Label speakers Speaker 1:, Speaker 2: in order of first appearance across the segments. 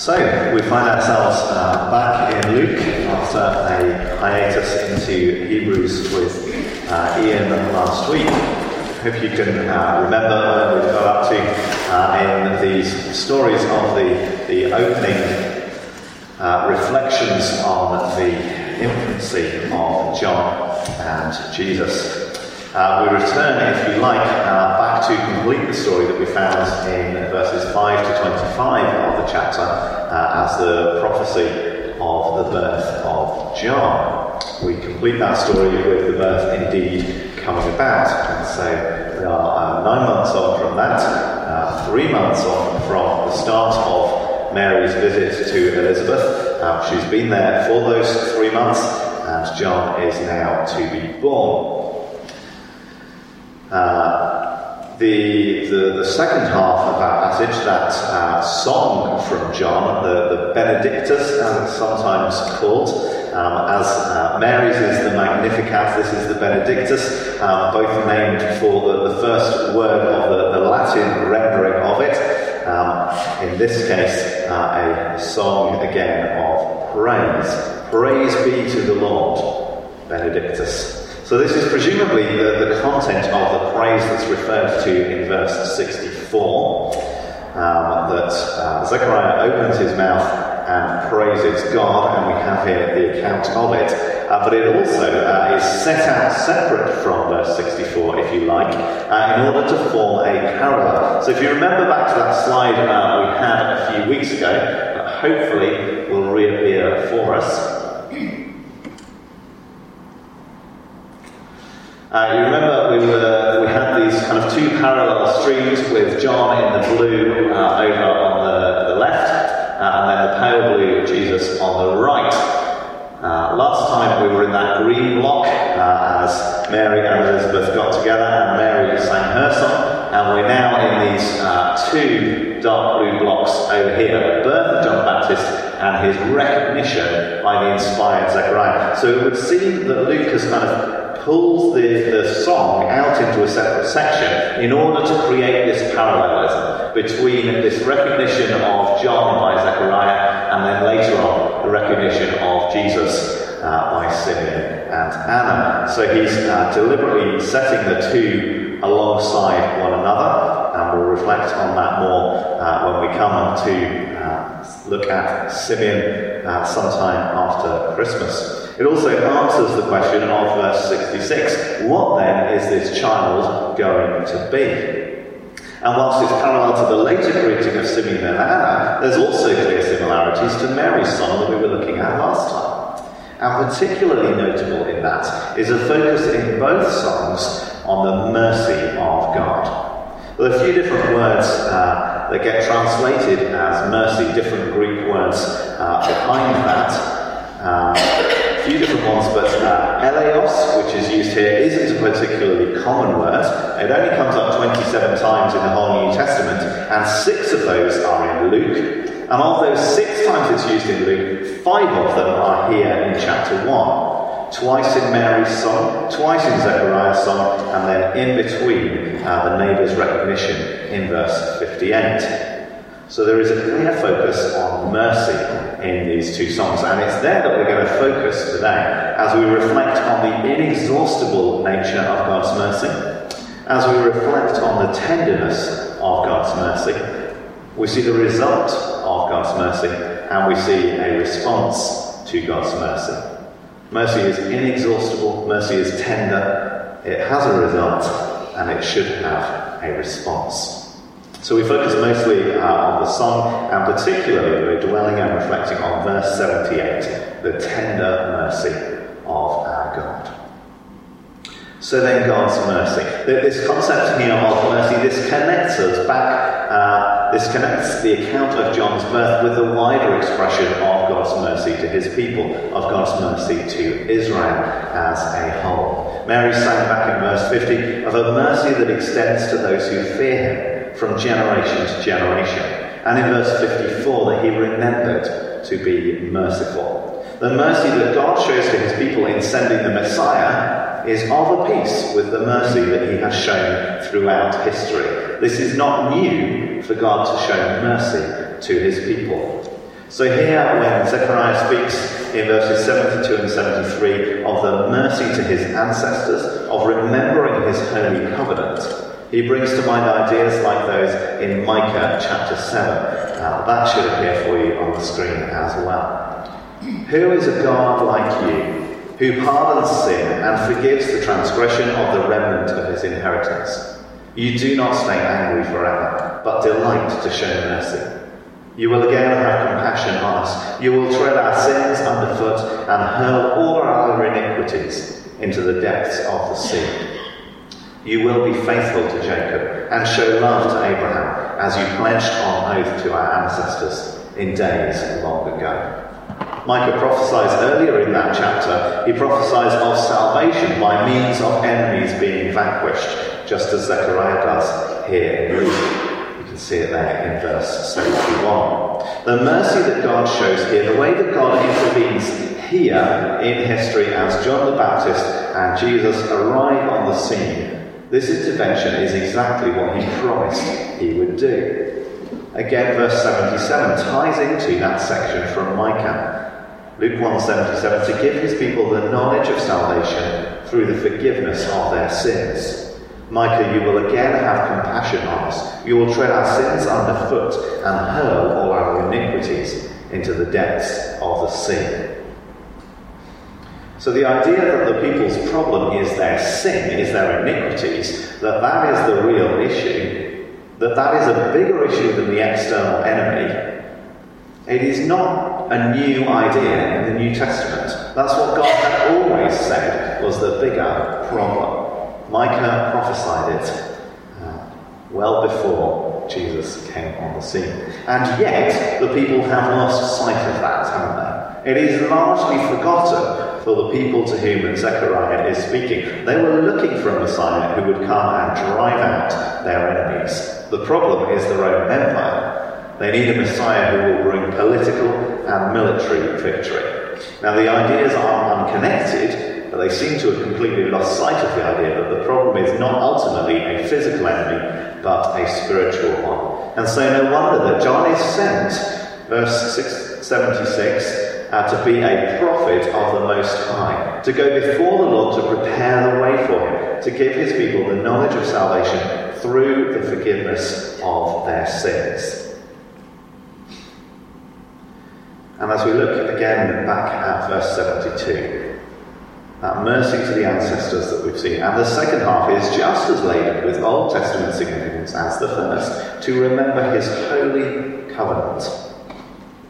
Speaker 1: So, we find ourselves uh, back in Luke after a hiatus into Hebrews with uh, Ian last week. Hope you can uh, remember where we got up to uh, in these stories of the, the opening uh, reflections on the infancy of John and Jesus. Uh, we return, if you like, to complete the story that we found in verses 5 to 25 of the chapter uh, as the prophecy of the birth of John. We complete that story with the birth indeed coming about. And so we are uh, nine months on from that, uh, three months on from the start of Mary's visit to Elizabeth. Um, she's been there for those three months, and John is now to be born. Uh, the, the, the, second half of that passage, that uh, song from John, the, the Benedictus, as it's sometimes called, um, as uh, Mary's is the Magnificat, this is the Benedictus, um, both named for the, the first word of the, the Latin rendering of it. Um, in this case, uh, a song again of praise. Praise be to the Lord, Benedictus. So, this is presumably the, the content of the praise that's referred to in verse 64. Um, that uh, Zechariah opens his mouth and praises God, and we have here the account of it. Uh, but it also uh, is set out separate from verse 64, if you like, uh, in order to form a parallel. So if you remember back to that slide uh, we had a few weeks ago, hopefully will reappear for us. Uh, you remember we were we had these kind of two parallel streams with John in the blue uh, over on the, the left, uh, and then the pale blue Jesus on the right. Uh, last time we were in that green block uh, as Mary and Elizabeth got together, and Mary sang her song, and we're now in these uh, two dark blue blocks over here: the birth of John the Baptist and his recognition by the inspired Zechariah. So it would seem that Luke has kind of pulls the, the song out into a separate section in order to create this parallelism between this recognition of John by Zechariah and then later on the recognition of Jesus uh, by Simeon and Anna. So he's uh, deliberately setting the two alongside one another, and we'll reflect on that more uh, when we come to uh, look at Simeon uh, sometime after Christmas. It also answers the question of verse 66 what then is this child going to be? And whilst it's parallel to the later greeting of Simeon and Anna, there's also clear similarities to Mary's song that we were looking at last time. And particularly notable in that is a focus in both songs on the mercy of God. Are a few different words uh, that get translated as mercy, different Greek words uh, behind that. Uh, a few different ones, but uh, eleos, which is used here, isn't a particularly common word. It only comes up 27 times in the whole New Testament, and six of those are in Luke. And of those six times it's used in Luke, five of them are here in chapter 1. Twice in Mary's song, twice in Zechariah's song, and then in between uh, the neighbour's recognition in verse 58. So there is a clear focus on mercy in these two songs, and it's there that we're going to focus today as we reflect on the inexhaustible nature of God's mercy, as we reflect on the tenderness of God's mercy. We see the result of God's mercy, and we see a response to God's mercy. Mercy is inexhaustible, mercy is tender, it has a result, and it should have a response. So we focus mostly uh, on the song, and particularly we're dwelling and reflecting on verse 78, the tender mercy of our God. So then, God's mercy. This concept here of mercy, this connects us back, uh, this connects the account of John's birth with the wider expression of God's mercy to his people, of God's mercy to Israel as a whole. Mary sang back in verse 50 of a mercy that extends to those who fear him from generation to generation. And in verse 54, that he remembered to be merciful. The mercy that God shows to his people in sending the Messiah is of a piece with the mercy that he has shown throughout history. This is not new for God to show mercy to his people. So here, when Zechariah speaks in verses 72 and 73 of the mercy to his ancestors, of remembering his holy covenant, he brings to mind ideas like those in Micah chapter 7. Uh, that should appear for you on the screen as well. Who is a God like you, who pardons sin and forgives the transgression of the remnant of his inheritance? You do not stay angry forever, but delight to show mercy. You will again have compassion on us. You will tread our sins underfoot and hurl all our iniquities into the depths of the sea. You will be faithful to Jacob and show love to Abraham as you pledged on oath to our ancestors in days long ago. Micah prophesies earlier in that chapter, he prophesies of salvation by means of enemies being vanquished, just as Zechariah does here in Luke see it there in verse 71. The mercy that God shows here, the way that God intervenes here in history as John the Baptist and Jesus arrive on the scene, this intervention is exactly what he promised he would do. Again, verse 77 ties into that section from Micah. Luke 1:77 to give his people the knowledge of salvation through the forgiveness of their sins. Micah, you will again have compassion on us. You will tread our sins underfoot and hurl all our iniquities into the depths of the sea. So the idea that the people's problem is their sin, is their iniquities, that that is the real issue, that that is a bigger issue than the external enemy, it is not a new idea in the New Testament. That's what God had always said was the bigger problem. Micah prophesied it uh, well before Jesus came on the scene. And yet, the people have lost sight of that, haven't they? It is largely forgotten for the people to whom Zechariah is speaking. They were looking for a Messiah who would come and drive out their enemies. The problem is the Roman Empire. They need a Messiah who will bring political and military victory. Now, the ideas are unconnected, but they seem to have completely lost sight of the idea that the problem is not ultimately a physical enemy, but a spiritual one. And so no wonder that John is sent, verse seventy-six, uh, to be a prophet of the Most High, to go before the Lord to prepare the way for him, to give his people the knowledge of salvation through the forgiveness of their sins. And as we look again back at verse 72, that mercy to the ancestors that we've seen. And the second half is just as laden with Old Testament significance as the first, to remember his holy covenant.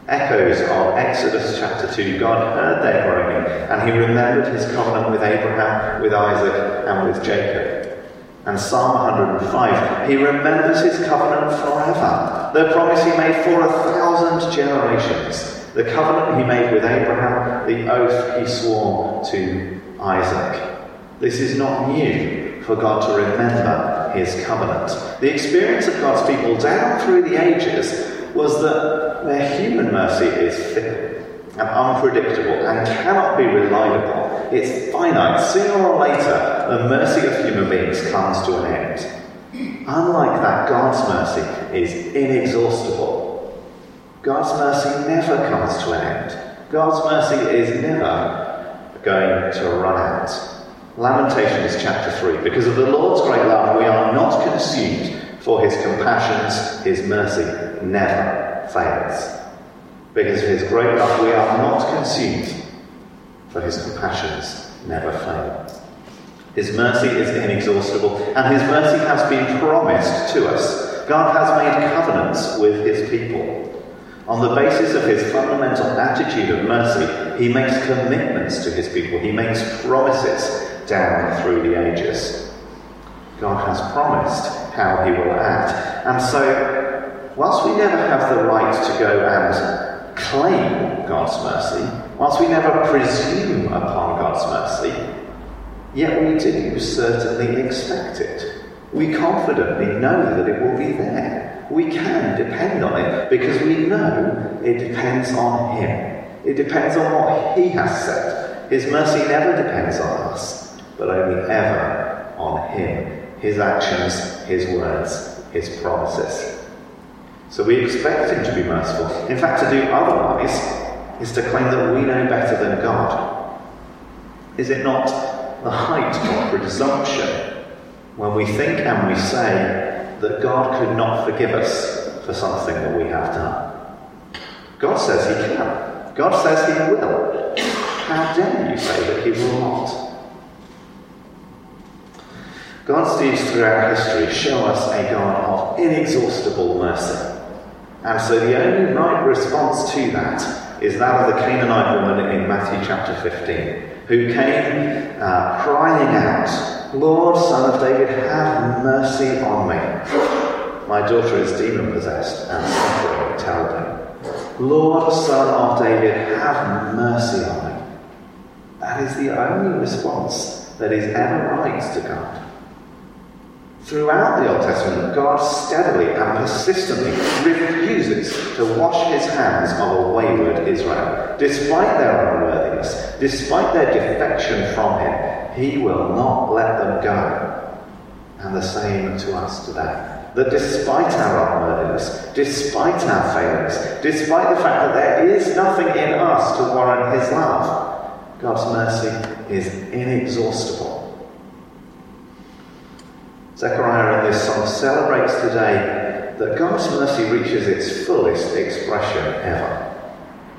Speaker 1: Echoes of Exodus chapter 2. God heard their groaning, and he remembered his covenant with Abraham, with Isaac, and with Jacob. And Psalm 105, he remembers his covenant forever, the promise he made for a thousand generations. The covenant he made with Abraham, the oath he swore to Isaac. This is not new for God to remember his covenant. The experience of God's people down through the ages was that their human mercy is fickle and unpredictable and cannot be relied upon. It's finite. Sooner or later, the mercy of human beings comes to an end. Unlike that, God's mercy is inexhaustible. God's mercy never comes to an end. God's mercy is never going to run out. Lamentations chapter 3. Because of the Lord's great love, we are not consumed, for his compassions, his mercy never fails. Because of his great love, we are not consumed, for his compassions never fail. His mercy is inexhaustible, and his mercy has been promised to us. God has made covenants with his people. On the basis of his fundamental attitude of mercy, he makes commitments to his people. He makes promises down through the ages. God has promised how he will act. And so, whilst we never have the right to go and claim God's mercy, whilst we never presume upon God's mercy, yet we do certainly expect it. We confidently know that it will be there we can depend on it because we know it depends on Him. It depends on what He has said. His mercy never depends on us, but only ever on Him, His actions, His words, His promises. So we expect him to be merciful. In fact, to do otherwise is to claim that we know better than God. Is it not the height of presumption when we think and we say that God could not forgive us for something that we have done? God says he can. God says he will. How dare you say that he will not? God's deeds throughout history show us a God of inexhaustible mercy. And so the only right response to that is that of the Canaanite woman in Matthew chapter 15, who came uh, crying out, Lord, son of David, have mercy on me. My daughter is demon possessed and suffering terribly. Lord, son of David, have mercy on me. That is the only response that is ever right to God. Throughout the Old Testament, God steadily and persistently refuses to wash his hands of a wayward Israel. Despite their unworthiness, despite their defection from him, he will not let them go. And the same to us today. That despite our unworthiness, despite our failings, despite the fact that there is nothing in us to warrant his love, God's mercy is inexhaustible Zechariah in this song celebrates today that God's mercy reaches its fullest expression ever.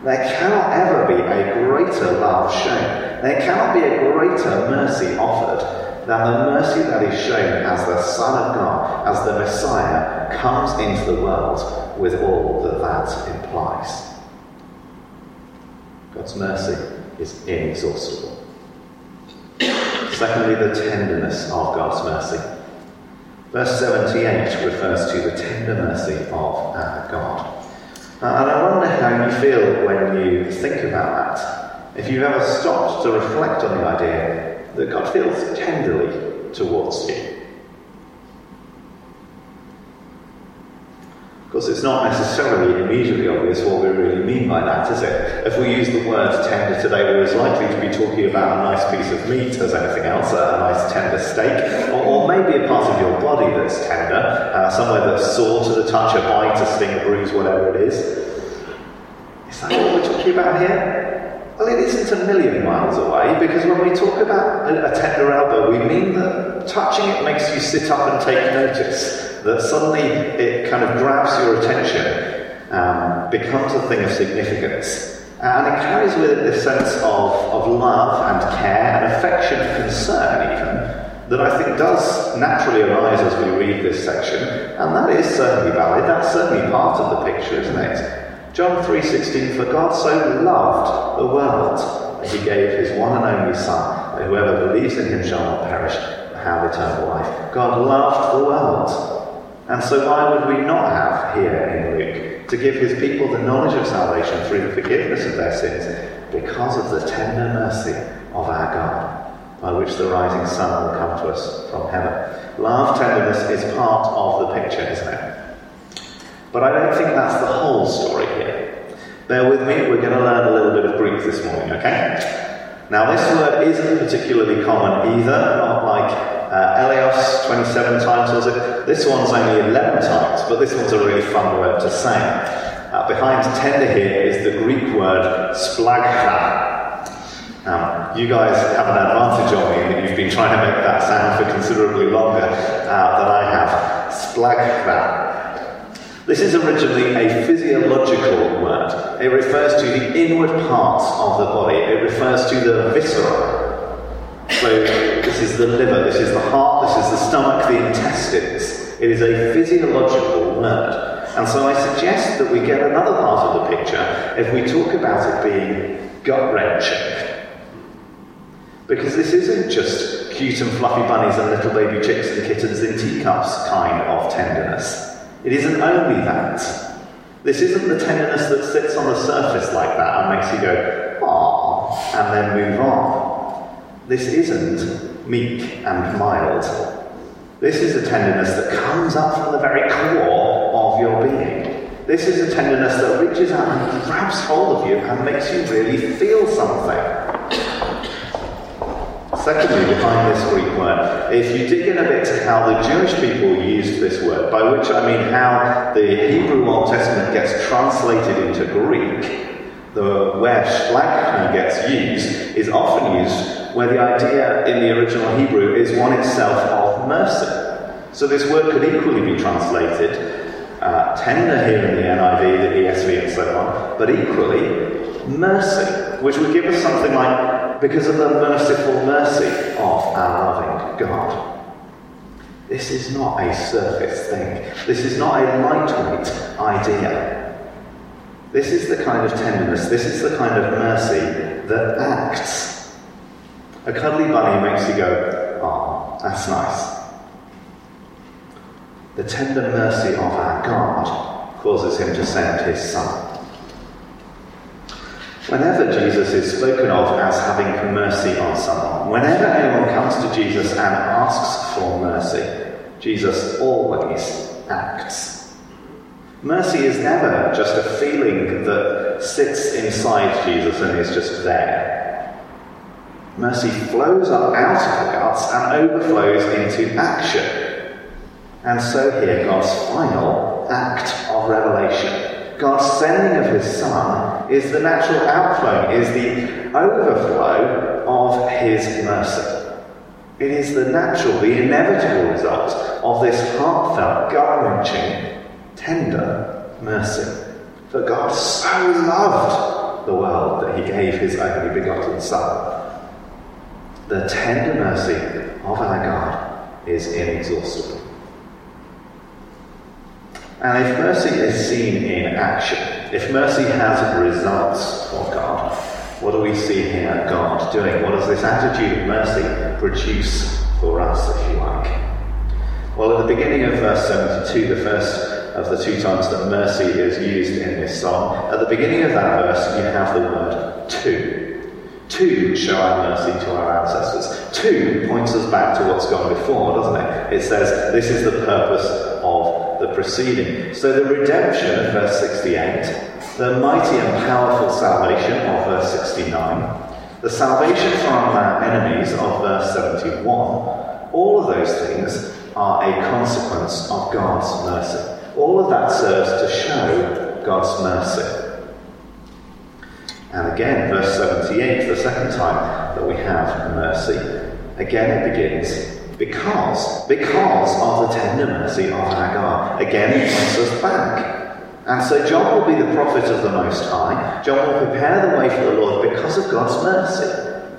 Speaker 1: There cannot ever be a greater love shown. There cannot be a greater mercy offered than the mercy that is shown as the Son of God, as the Messiah, comes into the world with all that that implies. God's mercy is inexhaustible. Secondly, the tenderness of God's mercy. Verse 78 refers to the tender mercy of our God. Uh, and I wonder how you feel when you think about that. If you've ever stopped to reflect on the idea that God feels tenderly towards you. Of course, it's not necessarily immediately obvious what we really mean by that, is it? If we use the word tender today, we're as likely to be talking about a nice piece of meat as anything else, a nice tender steak, or, or maybe a part of your body that's tender, uh, somewhere that's sore to the touch, a bite, a sting, a bruise, whatever it is. Is that what we're talking about here? Well, it isn't a million miles away because when we talk about a, tender elbow, we mean that touching it makes you sit up and take notice that suddenly it kind of grabs your attention, um, becomes a thing of significance. And it carries with it this sense of, of love and care and affection and concern, even, that I think does naturally arise as we read this section. And that is certainly valid. That's certainly part of the picture, isn't it? John 3.16, For God so loved the world that he gave his one and only Son, that whoever believes in him shall not perish, but have eternal life. God loved the world. And so, why would we not have here in Luke to give his people the knowledge of salvation through the forgiveness of their sins because of the tender mercy of our God, by which the rising sun will come to us from heaven? Love, tenderness is part of the picture, isn't it? But I don't think that's the whole story here. Bear with me, we're going to learn a little bit of Greek this morning, okay? Now, this word isn't particularly common either, not like uh, Eleos 27 times was it? This one's only 11 times, but this one's a really fun word to say. Uh, behind tender here is the Greek word splanchna. Now, you guys have an advantage on me that you've been trying to make that sound for considerably longer uh, than I have. Splanchna. This is originally a physiological word. It refers to the inward parts of the body. It refers to the viscera, so this is the liver, this is the heart, this is the stomach, the intestines. It is a physiological word. And so I suggest that we get another part of the picture if we talk about it being gut wrenching. Because this isn't just cute and fluffy bunnies and little baby chicks and kittens in teacups kind of tenderness. It isn't only that. This isn't the tenderness that sits on the surface like that and makes you go, ah, and then move on. This isn't meek and mild. This is a tenderness that comes up from the very core of your being. This is a tenderness that reaches out and grabs hold of you and makes you really feel something. Secondly, behind this Greek word, if you dig in a bit to how the Jewish people used this word, by which I mean how the Hebrew Old Testament gets translated into Greek, the where shlach gets used is often used where the idea in the original Hebrew is one itself of mercy. So this word could equally be translated uh, tender here in the NIV, the ESV, and so on, but equally mercy, which would give us something like, because of the merciful mercy of our loving God. This is not a surface thing. This is not a lightweight idea. This is the kind of tenderness, this is the kind of mercy that acts. A cuddly bunny makes you go, oh, that's nice. The tender mercy of our God causes him to send his Son. Whenever Jesus is spoken of as having mercy on someone, whenever anyone comes to Jesus and asks for mercy, Jesus always acts. Mercy is never just a feeling that sits inside Jesus and is just there. Mercy flows up out of the guts and overflows into action. And so here, God's final act of revelation. God's sending of his Son is the natural outflow, is the overflow of his mercy. It is the natural, the inevitable result of this heartfelt, gut wrenching tender mercy. For God so loved the world that he gave his only begotten Son. The tender mercy of our God is inexhaustible. And if mercy is seen in action, if mercy has results for God, what do we see here God doing? What does this attitude of mercy produce for us, if you like? Well, at the beginning of verse 72, the first of the two times that mercy is used in this psalm. At the beginning of that verse, you have the word to. To show our mercy to our ancestors. To points us back to what's gone before, doesn't it? It says this is the purpose proceeding. So the redemption of verse 68, the mighty and powerful salvation of verse 69, the salvation from our enemies of verse 71, all of those things are a consequence of God's mercy. All of that serves to show God's mercy. And again, verse 78, the second time that we have mercy, again it begins because, because of the tender mercy of our God. Again, it points us back. And so John will be the prophet of the Most High. John will prepare the way for the Lord because of God's mercy.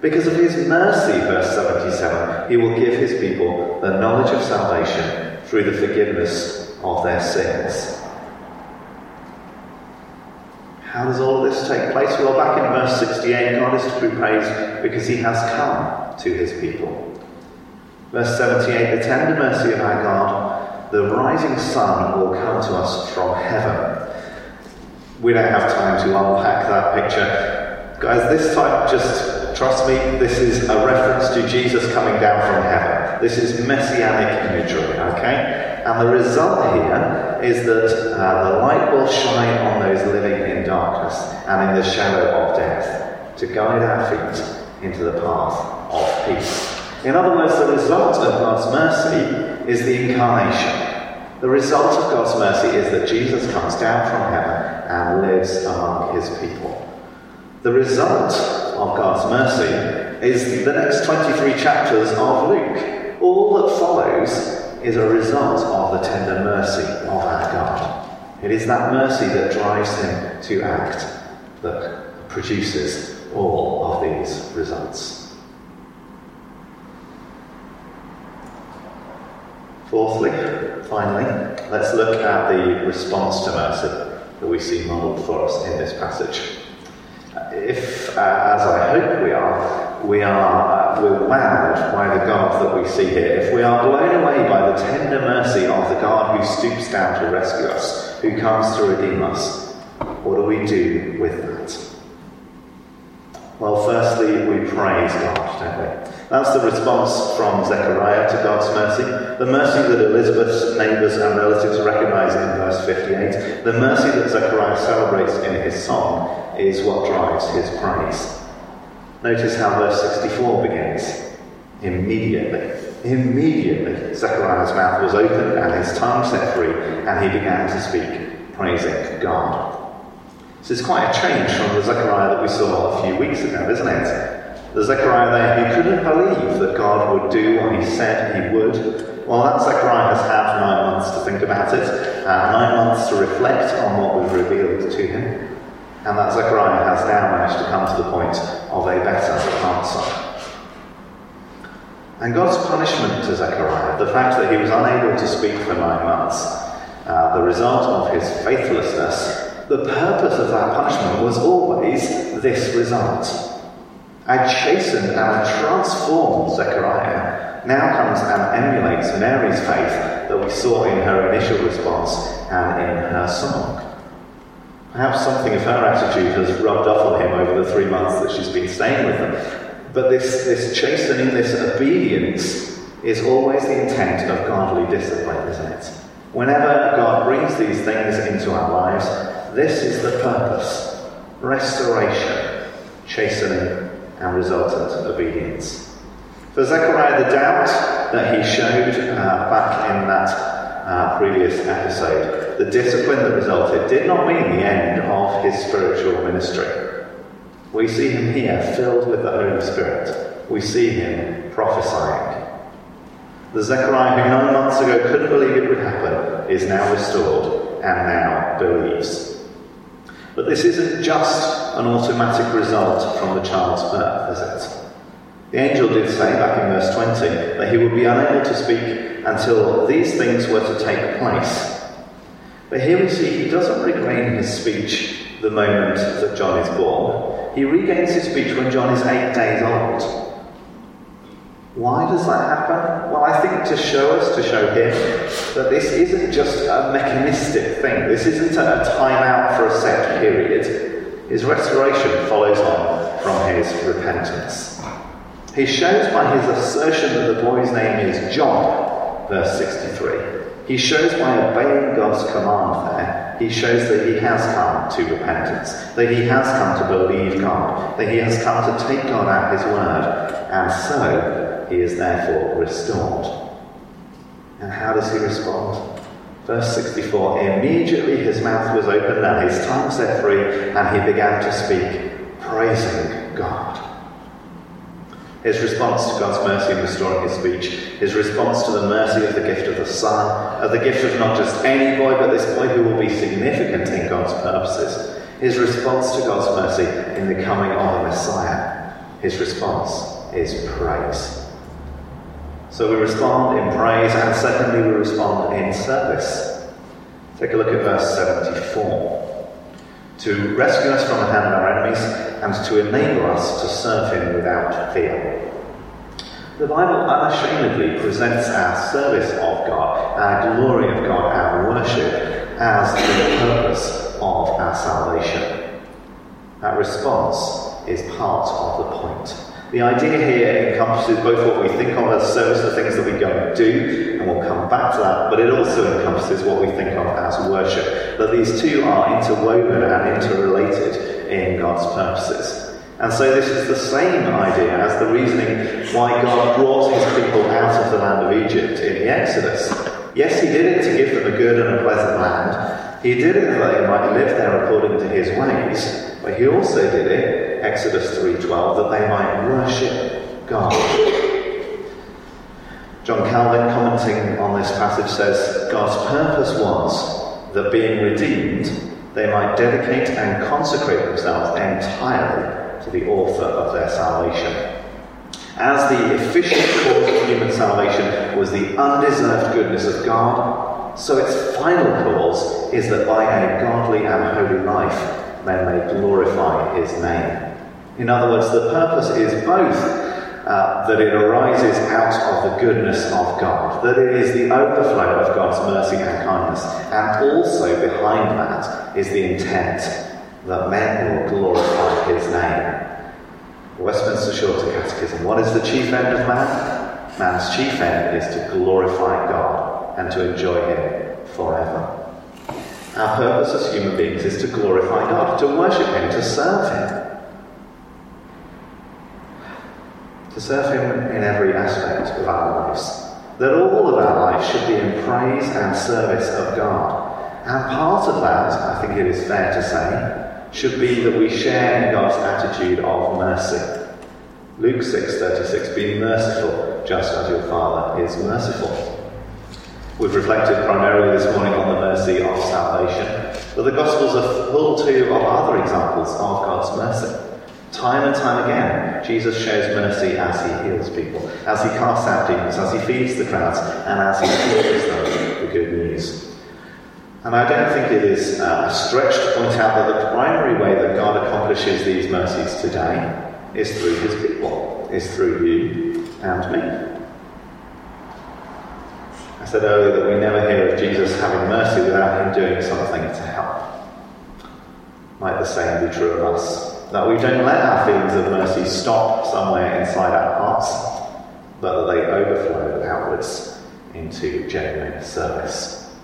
Speaker 1: Because of his mercy, verse 77, he will give his people the knowledge of salvation through the forgiveness of their sins. How does all of this take place? Well, back in verse 68, God is to be praised because he has come to his people. Verse 78 The tender mercy of our God, the rising sun will come to us from heaven. We don't have time to unpack that picture. Guys, this time, just trust me, this is a reference to Jesus coming down from heaven. This is messianic imagery, okay? And the result here is that uh, the light will shine on those living in darkness and in the shadow of death to guide our feet into the path of peace. In other words, the result of God's mercy is the incarnation. The result of God's mercy is that Jesus comes down from heaven and lives among his people. The result of God's mercy is the next 23 chapters of Luke. All that follows is a result of the tender mercy of our God. It is that mercy that drives him to act that produces all of these results. Fourthly, finally, let's look at the response to mercy that we see modelled for us in this passage. If, uh, as I hope we are, we are uh, we're wowed by the God that we see here, if we are blown away by the tender mercy of the God who stoops down to rescue us, who comes to redeem us, what do we do with that? Well, firstly, we praise God, don't we? That's the response from Zechariah to God's mercy. The mercy that Elizabeth's neighbours and relatives recognize in verse 58. The mercy that Zechariah celebrates in his song is what drives his praise. Notice how verse 64 begins. Immediately. Immediately, Zechariah's mouth was opened and his tongue set free, and he began to speak, praising God. This is quite a change from the Zechariah that we saw a few weeks ago, isn't it? Zechariah there who couldn't believe that God would do what he said he would. Well, that Zechariah has had nine months to think about it, nine months to reflect on what was revealed to him. And that Zechariah has now managed to come to the point of a better answer. And God's punishment to Zechariah, the fact that he was unable to speak for nine months, uh, the result of his faithlessness, the purpose of that punishment was always this result. And chastened and transformed Zechariah now comes and emulates Mary's faith that we saw in her initial response and in her song. Perhaps something of her attitude has rubbed off on him over the three months that she's been staying with them. But this, this chastening, this obedience, is always the intent of godly discipline, isn't it? Whenever God brings these things into our lives, this is the purpose restoration, chastening, and resultant obedience. For Zechariah, the doubt that he showed uh, back in that uh, previous episode, the discipline that resulted, did not mean the end of his spiritual ministry. We see him here filled with the Holy Spirit. We see him prophesying. The Zechariah who nine months ago couldn't believe it would happen is now restored and now believes. But this isn't just an automatic result from the child's birth, is it? The angel did say back in verse 20 that he would be unable to speak until these things were to take place. But here we see he doesn't regain his speech the moment that John is born. He regains his speech when John is eight days old. Why does that happen? Well, I think to show us, to show him, that this isn't just a mechanistic thing. This isn't a time out for a set period. His restoration follows on from his repentance. He shows by his assertion that the boy's name is John, verse 63. He shows by obeying God's command there, he shows that he has come to repentance, that he has come to believe God, that he has come to take God at his word, and so he is therefore restored. And how does he respond? Verse 64 Immediately his mouth was opened and his tongue set free, and he began to speak, praising God. His response to God's mercy in restoring his speech, his response to the mercy of the gift of the Son, of the gift of not just any boy, but this boy who will be significant in God's purposes, his response to God's mercy in the coming of the Messiah, his response is praise. So we respond in praise, and secondly, we respond in service. Take a look at verse 74 to rescue us from the hand of our enemies, and to enable us to serve Him without fear. The Bible unashamedly presents our service of God, our glory of God, our worship as the purpose of our salvation. That response is part of the point. The idea here encompasses both what we think of as service, the things that we go and do, and we'll come back to that, but it also encompasses what we think of as worship. That these two are interwoven and interrelated in God's purposes. And so this is the same idea as the reasoning why God brought his people out of the land of Egypt in the Exodus. Yes, he did it to give them a good and a pleasant land. He did it that they might live there according to his ways. But he also did it Exodus 3:12 that they might worship God. John Calvin commenting on this passage says God's purpose was that being redeemed they might dedicate and consecrate themselves entirely to the author of their salvation. As the efficient cause of human salvation was the undeserved goodness of God, so its final cause is that by a godly and holy life men may glorify his name. In other words, the purpose is both uh, that it arises out of the goodness of God, that it is the overflow of God's mercy and kindness, and also behind that is the intent that men will glorify his name. Westminster Shorter Catechism. What is the chief end of man? Man's chief end is to glorify God and to enjoy him forever. Our purpose as human beings is to glorify God, to worship him, to serve him. Serve Him in every aspect of our lives. That all of our lives should be in praise and service of God. And part of that, I think it is fair to say, should be that we share in God's attitude of mercy. Luke 6:36, be merciful, just as your Father is merciful. We've reflected primarily this morning on the mercy of salvation, but the Gospels are full too of other examples of God's mercy. Time and time again, Jesus shows mercy as he heals people, as he casts out demons, as he feeds the crowds, and as he teaches them the good news. And I don't think it is uh, a stretch to point out that the primary way that God accomplishes these mercies today is through his people, is through you and me. I said earlier that we never hear of Jesus having mercy without him doing something to help. Might the same be true of us? That we don't let our feelings of mercy stop somewhere inside our hearts, but that they overflow outwards into genuine service.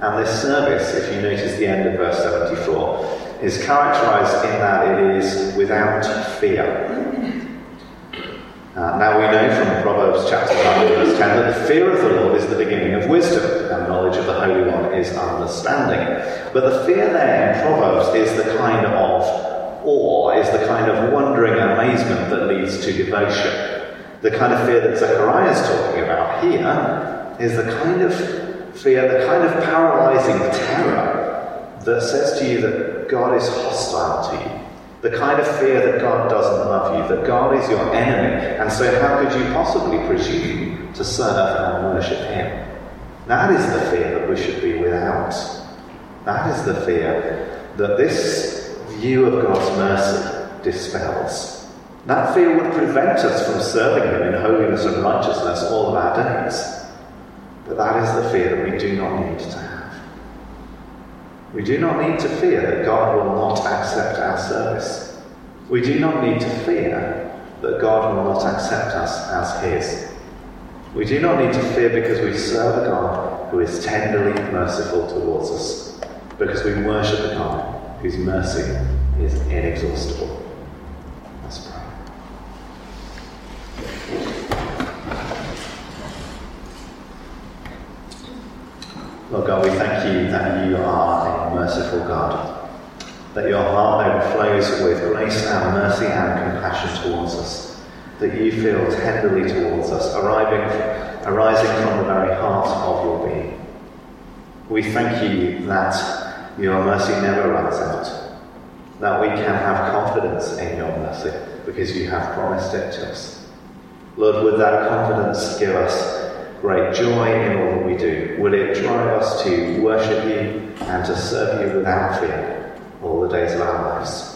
Speaker 1: And this service, if you notice the end of verse 74, is characterized in that it is without fear. Uh, now we know from Proverbs chapter 9, verse 10, that the fear of the Lord is the beginning of wisdom, knowledge of the Holy One is understanding. But the fear there in Proverbs is the kind of awe, is the kind of wondering amazement that leads to devotion. The kind of fear that Zechariah is talking about here is the kind of fear, the kind of paralyzing terror that says to you that God is hostile to you the kind of fear that God doesn't love you, that God is your enemy, and so how could you possibly presume to serve and worship Him? That is the fear that we should be without. That is the fear that this view of God's mercy dispels. That fear would prevent us from serving Him in holiness and righteousness all of our days. But that is the fear that we do not need to have. We do not need to fear that God will not accept our service. We do not need to fear that God will not accept us as His. We do not need to fear because we serve a God who is tenderly merciful towards us, because we worship a God whose mercy is inexhaustible. Let's pray. Lord God, we thank you that you are a merciful God, that your heart overflows with grace and mercy and compassion towards us, that you feel tenderly towards us, arriving, arising from the very heart of your being. We thank you that your mercy never runs out, that we can have confidence in your mercy because you have promised it to us. Lord, would that confidence give us great joy in all that we do? Will it drive us to worship you and to serve you without fear all the days of our lives?